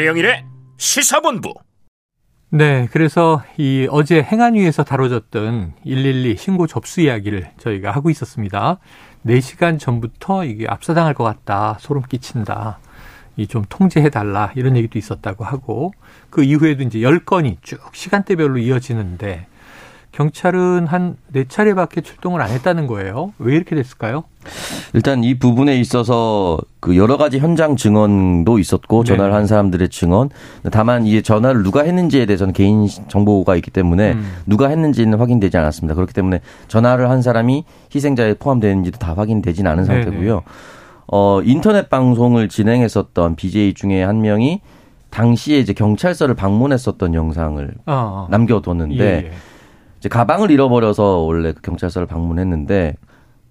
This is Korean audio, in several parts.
최영일의 시사본부. 네, 그래서 이 어제 행안위에서 다뤄졌던 112 신고 접수 이야기를 저희가 하고 있었습니다. 4시간 전부터 이게 압사당할 것 같다. 소름 끼친다. 이 좀 통제해 달라. 이런 얘기도 있었다고 하고 그 이후에도 이제 10건이 쭉 시간대별로 이어지는데 경찰은 한 네 차례밖에 출동을 안 했다는 거예요. 왜 이렇게 됐을까요? 일단 이 부분에 있어서 그 여러 가지 현장 증언도 있었고 네. 전화를 한 사람들의 증언. 다만 이게 전화를 누가 했는지에 대해서는 개인 정보가 있기 때문에 음. 누가 했는지는 확인되지 않았습니다. 그렇기 때문에 전화를 한 사람이 희생자에 포함되는지도 다 확인되지는 않은 상태고요. 네네. 어 인터넷 방송을 진행했었던 BJ 중에 한 명이 당시에 이제 경찰서를 방문했었던 영상을 어, 어. 남겨뒀는데. 예, 예. 이제 가방을 잃어버려서 원래 그 경찰서를 방문했는데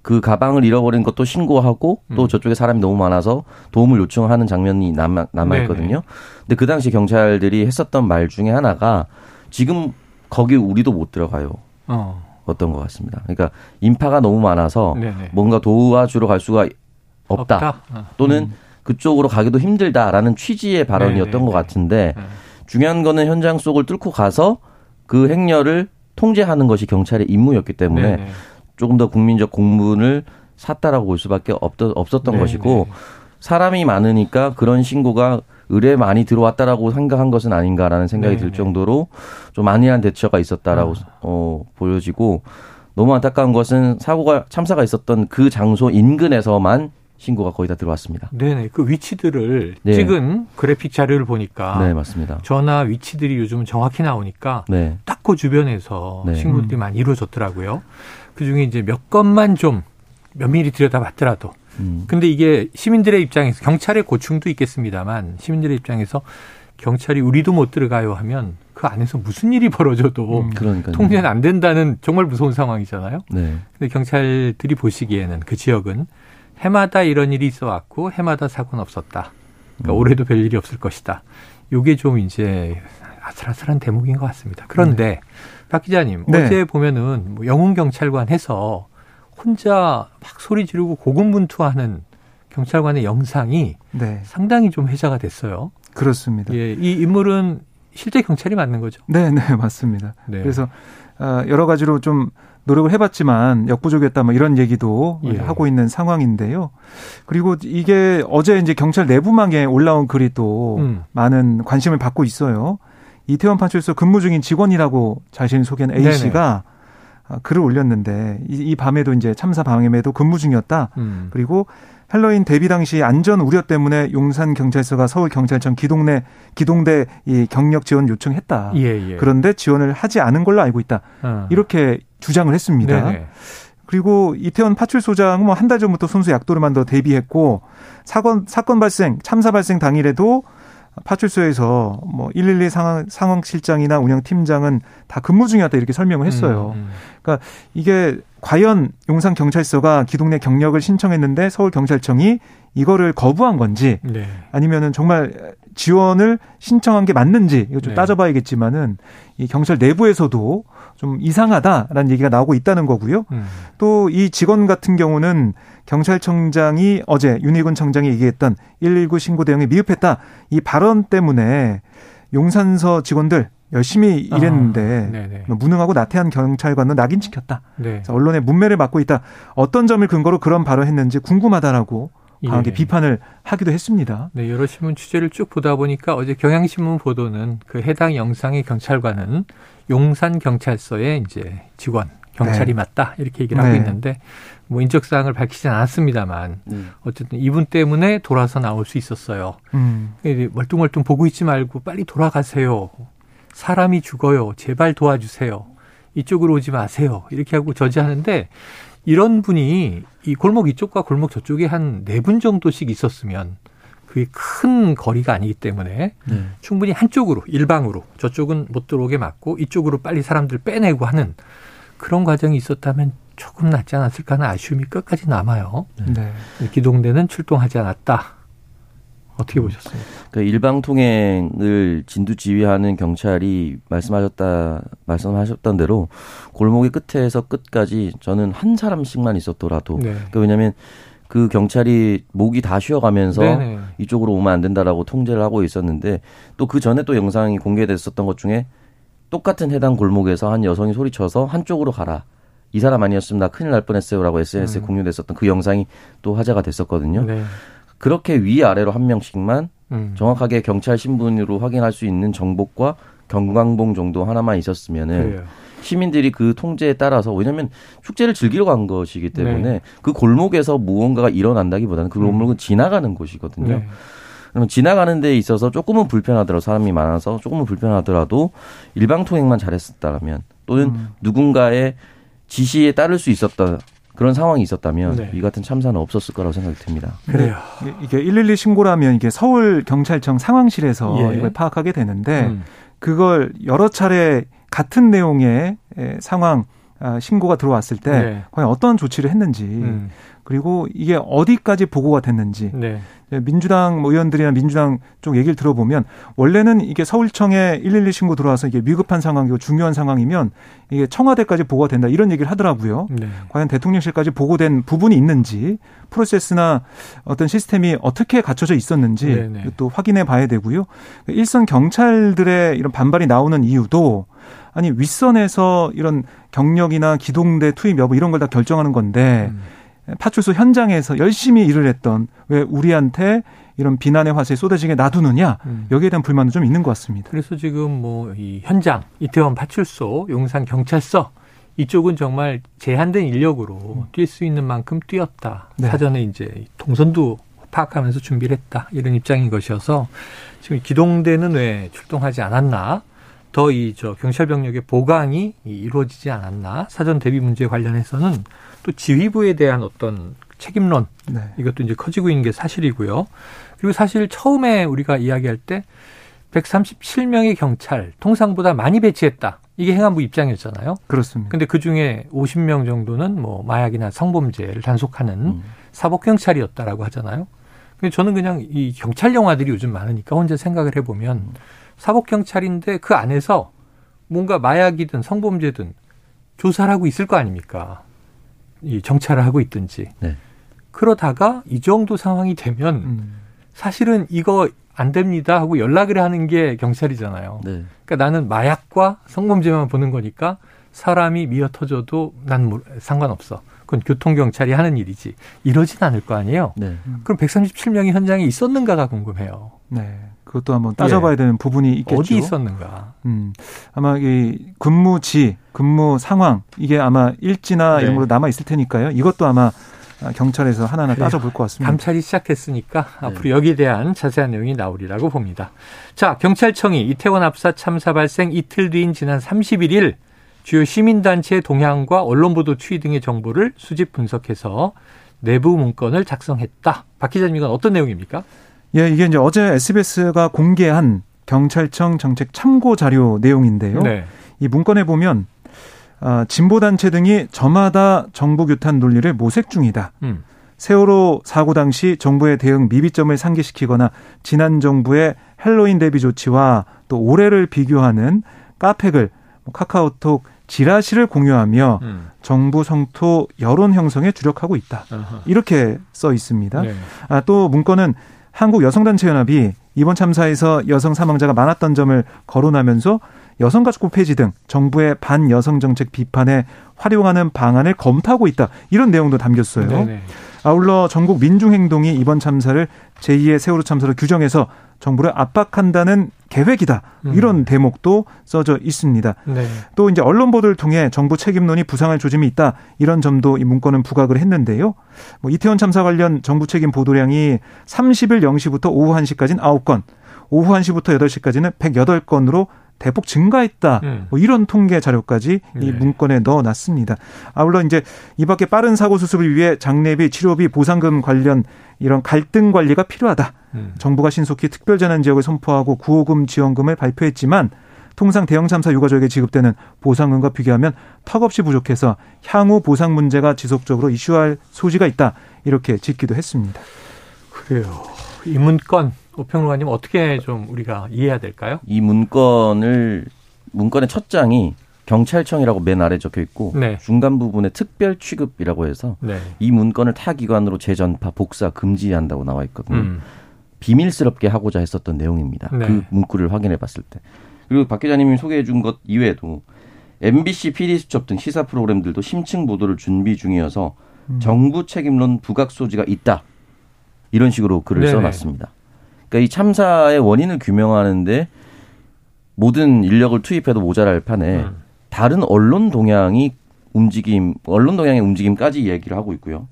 그 가방을 잃어버린 것도 신고하고 또 음. 저쪽에 사람이 너무 많아서 도움을 요청하는 장면이 남아, 남아 있거든요. 근데 그 당시 경찰들이 했었던 말 중에 하나가 지금 거기 우리도 못 들어가요. 어. 어떤 것 같습니다. 그러니까 인파가 너무 많아서 네네. 뭔가 도와주러 갈 수가 없다. 없다? 어. 또는 음. 그쪽으로 가기도 힘들다라는 취지의 발언이었던 네네네. 것 같은데 네. 중요한 거는 현장 속을 뚫고 가서 그 행렬을 통제하는 것이 경찰의 임무였기 때문에 네네. 조금 더 국민적 공분을 샀다라고 볼 수밖에 없었던 네네. 것이고 사람이 많으니까 그런 신고가 의뢰 많이 들어왔다라고 생각한 것은 아닌가라는 생각이 네네. 들 정도로 좀 안일한 대처가 있었다라고 아. 어, 보여지고 너무 안타까운 것은 사고가 참사가 있었던 그 장소 인근에서만 신고가 거의 다 들어왔습니다. 네네. 그 위치들을 네. 찍은 그래픽 자료를 보니까. 네, 맞습니다. 전화 위치들이 요즘 정확히 나오니까. 네. 딱그 주변에서 네. 신고들이 음. 많이 이루어졌더라고요. 그 중에 이제 몇 건만 좀 면밀히 들여다봤더라도. 음. 근데 이게 시민들의 입장에서 경찰의 고충도 있겠습니다만 시민들의 입장에서 경찰이 우리도 못 들어가요 하면 그 안에서 무슨 일이 벌어져도 음, 통제는 안 된다는 정말 무서운 상황이잖아요. 네. 근데 경찰들이 보시기에는 그 지역은 해마다 이런 일이 있어 왔고 해마다 사고는 없었다. 그러니까 음. 올해도 별 일이 없을 것이다. 요게 좀 이제 아슬아슬한 대목인 것 같습니다. 그런데 네. 박 기자님 네. 어제 보면은 뭐 영웅 경찰관 해서 혼자 막 소리 지르고 고군분투하는 경찰관의 영상이 네. 상당히 좀 회자가 됐어요. 그렇습니다. 예, 이 인물은 실제 경찰이 맞는 거죠? 네, 네, 맞습니다. 네. 그래서 어, 여러 가지로 좀 노력을 해봤지만 역부족이었다 뭐 이런 얘기도 예. 하고 있는 상황인데요. 그리고 이게 어제 이제 경찰 내부망에 올라온 글이 또 음. 많은 관심을 받고 있어요. 이태원 파출소 근무 중인 직원이라고 자신을 소개한 A 씨가. 글을 올렸는데 이, 이, 밤에도 이제 참사 밤에도 근무 중이었다. 음. 그리고 헬로윈 데뷔 당시 안전 우려 때문에 용산 경찰서가 서울 경찰청 기동내 기동대 이 경력 지원 요청했다. 예, 예. 그런데 지원을 하지 않은 걸로 알고 있다. 어. 이렇게 주장을 했습니다. 네네. 그리고 이태원 파출소장 뭐한 달 전부터 손수 약도를 만들어 대비했고 사건 사건 발생 참사 발생 당일에도 파출소에서 뭐 112 상황 상황 실장이나 운영 팀장은 다 근무 중이었다 이렇게 설명을 했어요. 음, 음. 그러니까 이게 과연 용산 경찰서가 기동 내 경력을 신청했는데 서울 경찰청이 이거를 거부한 건지 네. 아니면은 정말 지원을 신청한 게 맞는지 이거 좀 네. 따져봐야겠지만은 이 경찰 내부에서도 좀 이상하다라는 얘기가 나오고 있다는 거고요. 음. 또이 직원 같은 경우는 경찰청장이 어제 윤희군 청장이 얘기했던 119 신고 대응에 미흡했다 이 발언 때문에 용산서 직원들 열심히 아, 일했는데 아, 무능하고 나태한 경찰관은 낙인 찍혔다. 네. 언론의 문매를 맡고 있다. 어떤 점을 근거로 그런 발언했는지 궁금하다라고 강하게 예. 비판을 하기도 했습니다. 네, 여러 신문 취재를 쭉 보다 보니까 어제 경향신문 보도는 그 해당 영상의 경찰관은 용산 경찰서의 이제 직원 경찰이 네. 맞다 이렇게 얘기를 하고 네. 있는데 뭐 인적 사항을 밝히진 않았습니다만 음. 어쨌든 이분 때문에 돌아서 나올 수 있었어요. 음. 멀뚱멀뚱 보고 있지 말고 빨리 돌아가세요. 사람이 죽어요. 제발 도와주세요. 이쪽으로 오지 마세요. 이렇게 하고 저지하는데 이런 분이 이 골목 이쪽과 골목 저쪽에 한 네 분 정도씩 있었으면 그게 큰 거리가 아니기 때문에 네. 충분히 한쪽으로 일방으로 저쪽은 못 들어오게 막고 이쪽으로 빨리 사람들 빼내고 하는 그런 과정이 있었다면 조금 낫지 않았을까 하는 아쉬움이 끝까지 남아요. 네. 기동대는 출동하지 않았다. 어떻게 보셨어요? 그 일방 통행을 진두지휘하는 경찰이 말씀하셨다 말씀하셨던 대로 골목의 끝에서 끝까지 저는 한 사람씩만 있었더라도 네. 그 왜냐하면 그 경찰이 목이 다 쉬어가면서 네네. 이쪽으로 오면 안 된다라고 통제를 하고 있었는데 또 그 전에 또 영상이 공개됐었던 것 중에 똑같은 해당 골목에서 한 여성이 소리쳐서 한쪽으로 가라. 이 사람 아니었으면 나 큰일 날 뻔했어요라고 SNS에 음. 공유됐었던 그 영상이 또 화제가 됐었거든요. 네. 그렇게 위아래로 한 명씩만 음. 정확하게 경찰 신분으로 확인할 수 있는 정복과 경광봉 정도 하나만 있었으면은 그래요. 시민들이 그 통제에 따라서 왜냐하면 축제를 즐기러 간 것이기 때문에 네. 그 골목에서 무언가가 일어난다기보다는 그 골목은 음. 지나가는 곳이거든요. 네. 그러면 지나가는 데 있어서 조금은 불편하더라도 사람이 많아서 조금은 불편하더라도 일방 통행만 잘했었다면 또는 음. 누군가의 지시에 따를 수 있었다 그런 상황이 있었다면 네. 이 같은 참사는 없었을 거라고 생각이 듭니다. 그래요. 이게 112 신고라면 이게 서울 경찰청 상황실에서 예. 이걸 파악하게 되는데 음. 그걸 여러 차례 같은 내용의 상황 아, 신고가 들어왔을 때 네. 과연 어떤 조치를 했는지 음. 그리고 이게 어디까지 보고가 됐는지 네. 민주당 뭐 의원들이나 민주당 쪽 얘기를 들어보면 원래는 이게 서울청에 112 신고 들어와서 이게 위급한 상황이고 중요한 상황이면 이게 청와대까지 보고가 된다 이런 얘기를 하더라고요. 네. 과연 대통령실까지 보고된 부분이 있는지 프로세스나 어떤 시스템이 어떻게 갖춰져 있었는지 네네. 네. 또 확인해 봐야 되고요. 일선 경찰들의 이런 반발이 나오는 이유도 아니 윗선에서 이런 경력이나 기동대 투입 여부 이런 걸 다 결정하는 건데 음. 파출소 현장에서 열심히 일을 했던 왜 우리한테 이런 비난의 화살이 쏟아지게 놔두느냐 음. 여기에 대한 불만도 좀 있는 것 같습니다. 그래서 지금 뭐 이 현장 이태원 파출소 용산 경찰서 이쪽은 정말 제한된 인력으로 음. 뛸수 있는 만큼 뛰었다. 네. 사전에 이제 동선도 파악하면서 준비를 했다. 이런 입장인 것이어서 지금 기동대는 왜 출동하지 않았나? 더 이 저 경찰 병력의 보강이 이루어지지 않았나? 사전 대비 문제 관련해서는 또 지휘부에 대한 어떤 책임론 네. 이것도 이제 커지고 있는 게 사실이고요. 그리고 사실 처음에 우리가 이야기할 때 137명의 경찰 통상보다 많이 배치했다. 이게 행안부 입장이었잖아요. 그렇습니다. 근데 그 중에 50명 정도는 뭐 마약이나 성범죄를 단속하는 음. 사복 경찰이었다라고 하잖아요. 근데 저는 그냥 이 경찰 영화들이 요즘 많으니까 혼자 생각을 해보면 음. 사복 경찰인데 그 안에서 뭔가 마약이든 성범죄든 조사를 하고 있을 거 아닙니까? 이 정찰을 하고 있든지. 네. 그러다가 이 정도 상황이 되면 음. 사실은 이거 안 됩니다 하고 연락을 하는 게 경찰이잖아요. 네. 그러니까 나는 마약과 성범죄만 보는 거니까 사람이 미어 터져도 난 상관없어. 그건 교통경찰이 하는 일이지. 이러진 않을 거 아니에요. 네. 그럼 137명이 현장에 있었는가가 궁금해요. 네. 그것도 한번 따져봐야 예. 되는 부분이 있겠죠. 어디 있었는가? 음, 아마 이 근무지, 근무 상황 이게 아마 일지나 네. 이런 걸로 남아 있을 테니까요. 이것도 아마 경찰에서 하나하나 그래요. 따져볼 것 같습니다. 감찰이 시작했으니까 네. 앞으로 여기에 대한 자세한 내용이 나오리라고 봅니다. 자, 경찰청이 이태원 압사 참사 발생 이틀 뒤인 지난 31일 주요 시민단체의 동향과 언론 보도 추이 등의 정보를 수집 분석해서 내부 문건을 작성했다. 박 기자님 이건 어떤 내용입니까? 예, 이게 이제 어제 SBS가 공개한 경찰청 정책 참고 자료 내용인데요. 네. 이 문건에 보면 아, 진보 단체 등이 저마다 정부 규탄 논리를 모색 중이다. 음. 세월호 사고 당시 정부의 대응 미비점을 상기시키거나 지난 정부의 헬로윈 대비 조치와 또 올해를 비교하는 카페글, 뭐 카카오톡 지라시를 공유하며 음. 정부 성토 여론 형성에 주력하고 있다. 아하. 이렇게 써 있습니다. 네. 아, 또 문건은 한국 여성단체연합이 이번 참사에서 여성 사망자가 많았던 점을 거론하면서 여성가족부 폐지 등 정부의 반여성 정책 비판에 활용하는 방안을 검토하고 있다. 이런 내용도 담겼어요. 네네. 아울러 전국 민중행동이 이번 참사를 제2의 세월호 참사로 규정해서 정부를 압박한다는 계획이다. 음. 이런 대목도 써져 있습니다. 네. 또 이제 언론 보도를 통해 정부 책임론이 부상할 조짐이 있다. 이런 점도 이 문건은 부각을 했는데요. 뭐 이태원 참사 관련 정부 책임 보도량이 30일 0시부터 오후 1시까지는 9건, 오후 1시부터 8시까지는 108건으로 대폭 증가했다. 음. 뭐 이런 통계 자료까지 네. 이 문건에 넣어놨습니다. 아울러 이제 이 밖에 빠른 사고 수습을 위해 장례비, 치료비, 보상금 관련 이런 갈등 관리가 필요하다. 음. 정부가 신속히 특별재난 지역을 선포하고 구호금 지원금을 발표했지만 통상 대형 참사 유가족에게 지급되는 보상금과 비교하면 턱없이 부족해서 향후 보상 문제가 지속적으로 이슈할 소지가 있다. 이렇게 짓기도 했습니다. 그래요. 이 문건 오평론가님 어떻게 좀 우리가 이해해야 될까요? 이 문건을 문건의 첫 장이 경찰청이라고 맨 아래 적혀 있고 네. 중간 부분에 특별 취급이라고 해서 네. 이 문건을 타 기관으로 재전파 복사 금지한다고 나와 있거든요. 음. 비밀스럽게 하고자 했었던 내용입니다. 네. 그 문구를 확인해 봤을 때. 그리고 박 기자님이 소개해 준 것 이외에도 MBC PD수첩 등 시사 프로그램들도 심층 보도를 준비 중이어서 음. 정부 책임론 부각 소지가 있다. 이런 식으로 글을 네 써놨습니다. 그러니까 이 참사의 원인을 규명하는데 모든 인력을 투입해도 모자랄 판에 음. 다른 언론 동향이 움직임, 언론 동향의 움직임까지 얘기를 하고 있고요.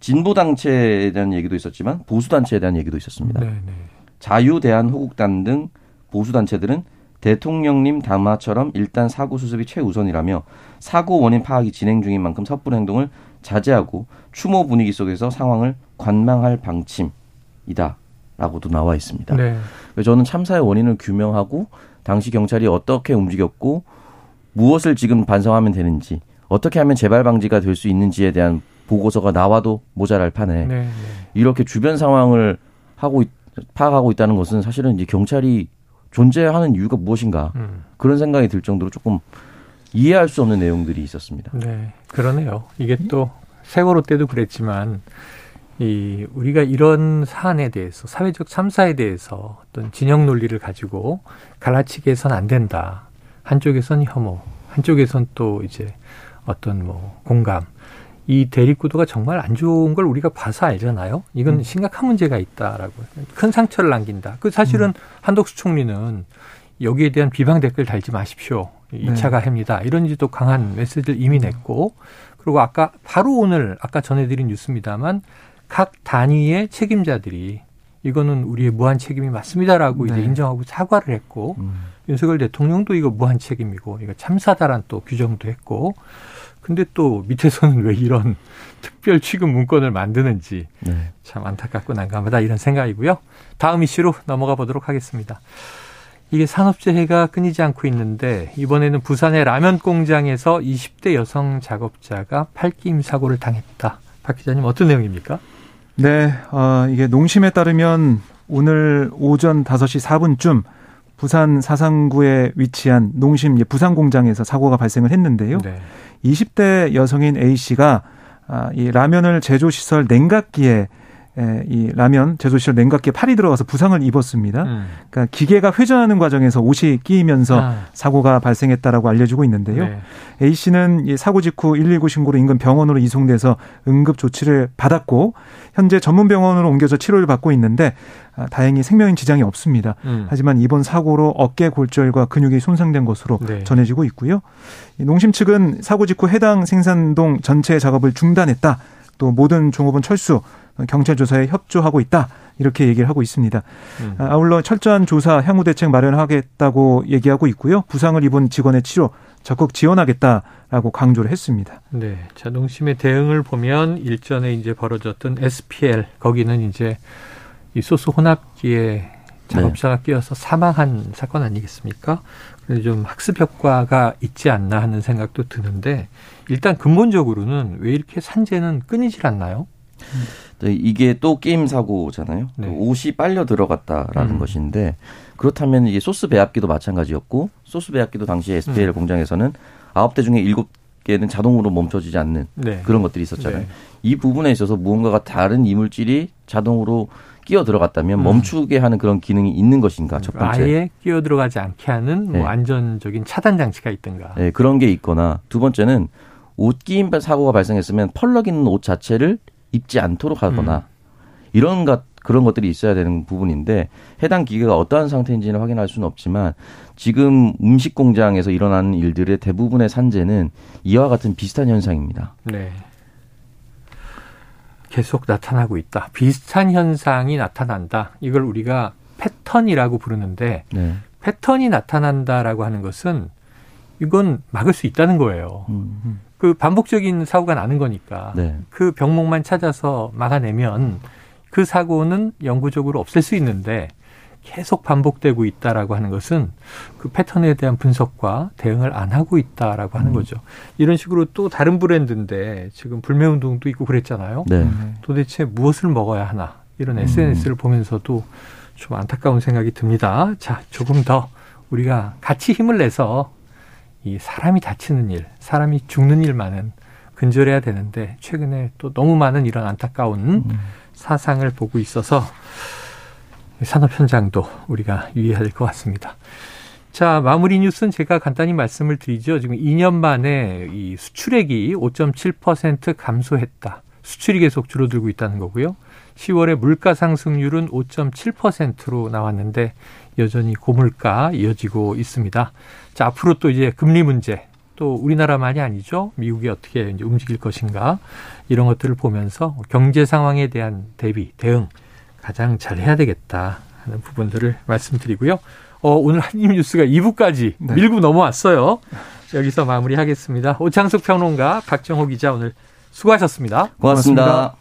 진보 단체에 대한 얘기도 있었지만 보수 단체에 대한 얘기도 있었습니다. 네 네. 자유 대한 호국단 등 보수 단체들은 대통령님 담화처럼 일단 사고 수습이 최우선이라며 사고 원인 파악이 진행 중인 만큼 섣부른 행동을 자제하고 추모 분위기 속에서 상황을 관망할 방침이다 라고도 나와 있습니다. 네. 저는 참사의 원인을 규명하고 당시 경찰이 어떻게 움직였고 무엇을 지금 반성하면 되는지 어떻게 하면 재발 방지가 될 수 있는지에 대한 보고서가 나와도 모자랄 판에 네, 네. 이렇게 주변 상황을 하고 있, 파악하고 있다는 것은 사실은 이제 경찰이 존재하는 이유가 무엇인가 음. 그런 생각이 들 정도로 조금 이해할 수 없는 내용들이 있었습니다. 네, 그러네요. 이게 또 세월호 때도 그랬지만 이 우리가 이런 사안에 대해서 사회적 참사에 대해서 어떤 진영 논리를 가지고 갈라치게 해서는 안 된다. 한쪽에선 혐오, 한쪽에선 또 이제 어떤 뭐 공감. 이 대립구도가 정말 안 좋은 걸 우리가 봐서 알잖아요. 이건 음. 심각한 문제가 있다라고 큰 상처를 남긴다. 그 사실은 음. 한덕수 총리는 여기에 대한 비방 댓글 달지 마십시오. 2차 가해입니다. 네. 이런 지도 강한 메시지를 이미 냈고 그리고 아까 바로 오늘 아까 전해드린 뉴스입니다만 각 단위의 책임자들이 이거는 우리의 무한 책임이 맞습니다라고 네. 이제 인정하고 사과를 했고 음. 윤석열 대통령도 이거 무한 책임이고 이거 참사다란 또 규정도 했고 근데 또 밑에서는 왜 이런 특별 취급 문건을 만드는지 네. 참 안타깝고 난감하다 이런 생각이고요. 다음 이슈로 넘어가 보도록 하겠습니다. 이게 산업재해가 끊이지 않고 있는데 이번에는 부산의 라면 공장에서 20대 여성 작업자가 팔김 사고를 당했다. 박 기자님 어떤 내용입니까? 네, 어, 이게 농심에 따르면 오늘 오전 5시 4분쯤 부산 사상구에 위치한 농심 부산 공장에서 사고가 발생을 했는데요. 네. 20대 여성인 A 씨가 아, 이 라면을 제조 시설 냉각기에 에, 이 라면 제조시설 냉각기에 팔이 들어가서 부상을 입었습니다. 음. 그러니까 기계가 회전하는 과정에서 옷이 끼이면서 아. 사고가 발생했다라고 알려지고 있는데요. 네. A 씨는 이 사고 직후 119 신고로 인근 병원으로 이송돼서 응급 조치를 받았고 현재 전문 병원으로 옮겨서 치료를 받고 있는데 아, 다행히 생명인 지장이 없습니다. 음. 하지만 이번 사고로 어깨 골절과 근육이 손상된 것으로 네. 전해지고 있고요. 농심 측은 사고 직후 해당 생산동 전체 작업을 중단했다. 또 모든 종업원 철수 경찰 조사에 협조하고 있다. 이렇게 얘기를 하고 있습니다. 음. 아, 아울러 철저한 조사, 향후 대책 마련하겠다고 얘기하고 있고요. 부상을 입은 직원의 치료 적극 지원하겠다라고 강조를 했습니다. 네. 자동심의 대응을 보면 일전에 이제 벌어졌던 SPL 거기는 이제 이 소스 혼합기에 작업자가 네. 끼어서 사망한 사건 아니겠습니까? 그래서 좀 학습 효과가 있지 않나 하는 생각도 드는데 일단 근본적으로는 왜 이렇게 산재는 끊이질 않나요? 음. 이게 또 게임 사고잖아요. 네. 옷이 빨려 들어갔다라는 음. 것인데 그렇다면 이게 소스 배합기도 마찬가지였고 소스 배합기도 당시 SPL 음. 공장에서는 아홉 대 중에 일곱 개는 자동으로 멈춰지지 않는 네. 그런 것들이 있었잖아요. 네. 이 부분에 있어서 무언가가 다른 이물질이 자동으로 끼어 들어갔다면 음. 멈추게 하는 그런 기능이 있는 것인가 첫 번째. 아예 끼어 들어가지 않게 하는 뭐 네. 안전적인 차단 장치가 있든가. 네, 그런 게 있거나 두 번째는 옷 끼임 사고가 발생했으면 펄럭 있는 옷 자체를 입지 않도록 하거나 음. 이런 것 그런 것들이 있어야 되는 부분인데 해당 기계가 어떠한 상태인지는 확인할 수는 없지만 지금 음식 공장에서 일어나는 일들의 대부분의 산재는 이와 같은 비슷한 현상입니다. 네. 계속 나타나고 있다. 비슷한 현상이 나타난다. 이걸 우리가 패턴이라고 부르는데 네. 패턴이 나타난다라고 하는 것은 이건 막을 수 있다는 거예요. 음. 그 반복적인 사고가 나는 거니까 네. 그 병목만 찾아서 막아내면 그 사고는 영구적으로 없앨 수 있는데 계속 반복되고 있다라고 하는 것은 그 패턴에 대한 분석과 대응을 안 하고 있다라고 하는 음. 거죠. 이런 식으로 또 다른 브랜드인데 지금 불매 운동도 있고 그랬잖아요. 네. 도대체 무엇을 먹어야 하나 이런 음. SNS를 보면서도 좀 안타까운 생각이 듭니다. 자, 조금 더 우리가 같이 힘을 내서 이 사람이 다치는 일, 사람이 죽는 일만은 근절해야 되는데 최근에 또 너무 많은 이런 안타까운 음. 사상을 보고 있어서 산업 현장도 우리가 유의해야 될 것 같습니다. 자, 마무리 뉴스는 제가 간단히 말씀을 드리죠. 지금 2년 만에 이 수출액이 5.7% 감소했다. 수출이 계속 줄어들고 있다는 거고요. 10월에 물가 상승률은 5.7%로 나왔는데 여전히 고물가 이어지고 있습니다. 자, 앞으로 또 이제 금리 문제 또 우리나라만이 아니죠. 미국이 어떻게 이제 움직일 것인가 이런 것들을 보면서 경제 상황에 대한 대비 대응 가장 잘 해야 되겠다 하는 부분들을 말씀드리고요. 어, 오늘 한입 뉴스가 2부까지 네. 밀고 넘어왔어요. 여기서 마무리하겠습니다. 오창숙 평론가, 박정호 기자 오늘 수고하셨습니다. 고맙습니다. 고맙습니다.